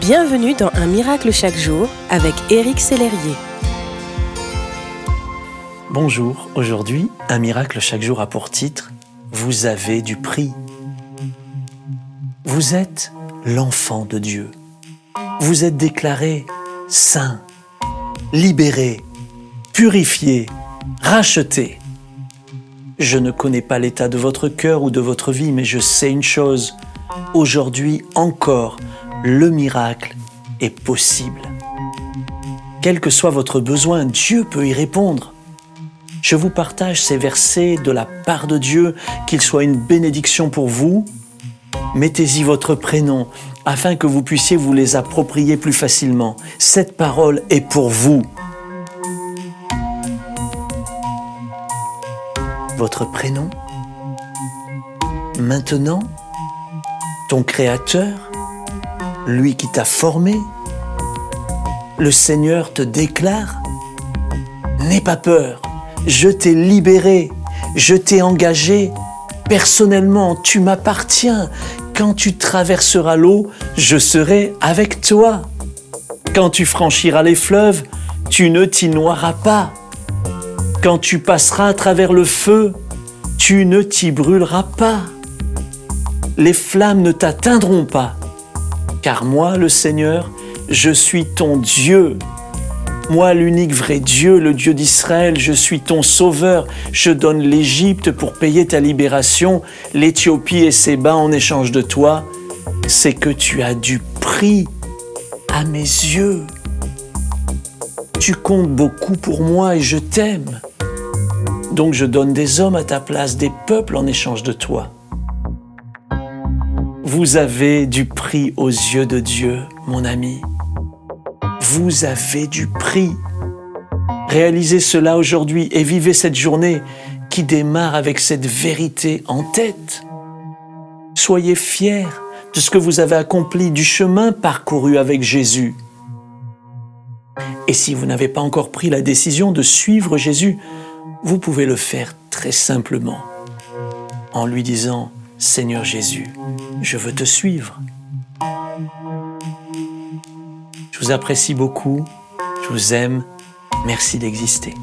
Bienvenue dans Un miracle chaque jour avec Éric Sellerier. Bonjour, aujourd'hui, Un miracle chaque jour a pour titre Vous avez du prix. Vous êtes l'enfant de Dieu. Vous êtes déclaré saint, libéré, purifié, racheté. Je ne connais pas l'état de votre cœur ou de votre vie, mais je sais une chose. Aujourd'hui encore, le miracle est possible. Quel que soit votre besoin, Dieu peut y répondre. Je vous partage ces versets de la part de Dieu, qu'ils soient une bénédiction pour vous. Mettez-y votre prénom afin que vous puissiez vous les approprier plus facilement. Cette parole est pour vous. Votre prénom? Maintenant, ton Créateur? Lui qui t'a formé, le Seigneur te déclare, n'aie pas peur, je t'ai libéré, je t'ai engagé, personnellement, tu m'appartiens, quand tu traverseras l'eau, je serai avec toi. Quand tu franchiras les fleuves, tu ne t'y noieras pas. Quand tu passeras à travers le feu, tu ne t'y brûleras pas. Les flammes ne t'atteindront pas car moi, le Seigneur, je suis ton Dieu. Moi, l'unique vrai Dieu, le Dieu d'Israël, je suis ton sauveur. Je donne l'Égypte pour payer ta libération, l'Éthiopie et ses bains en échange de toi. C'est que tu as du prix à mes yeux. Tu comptes beaucoup pour moi et je t'aime. Donc je donne des hommes à ta place, des peuples en échange de toi. Vous avez du prix aux yeux de Dieu, mon ami. Vous avez du prix. Réalisez cela aujourd'hui et vivez cette journée qui démarre avec cette vérité en tête. Soyez fiers de ce que vous avez accompli, du chemin parcouru avec Jésus. Et si vous n'avez pas encore pris la décision de suivre Jésus, vous pouvez le faire très simplement en lui disant Seigneur Jésus, je veux te suivre. Je vous apprécie beaucoup, je vous aime, merci d'exister.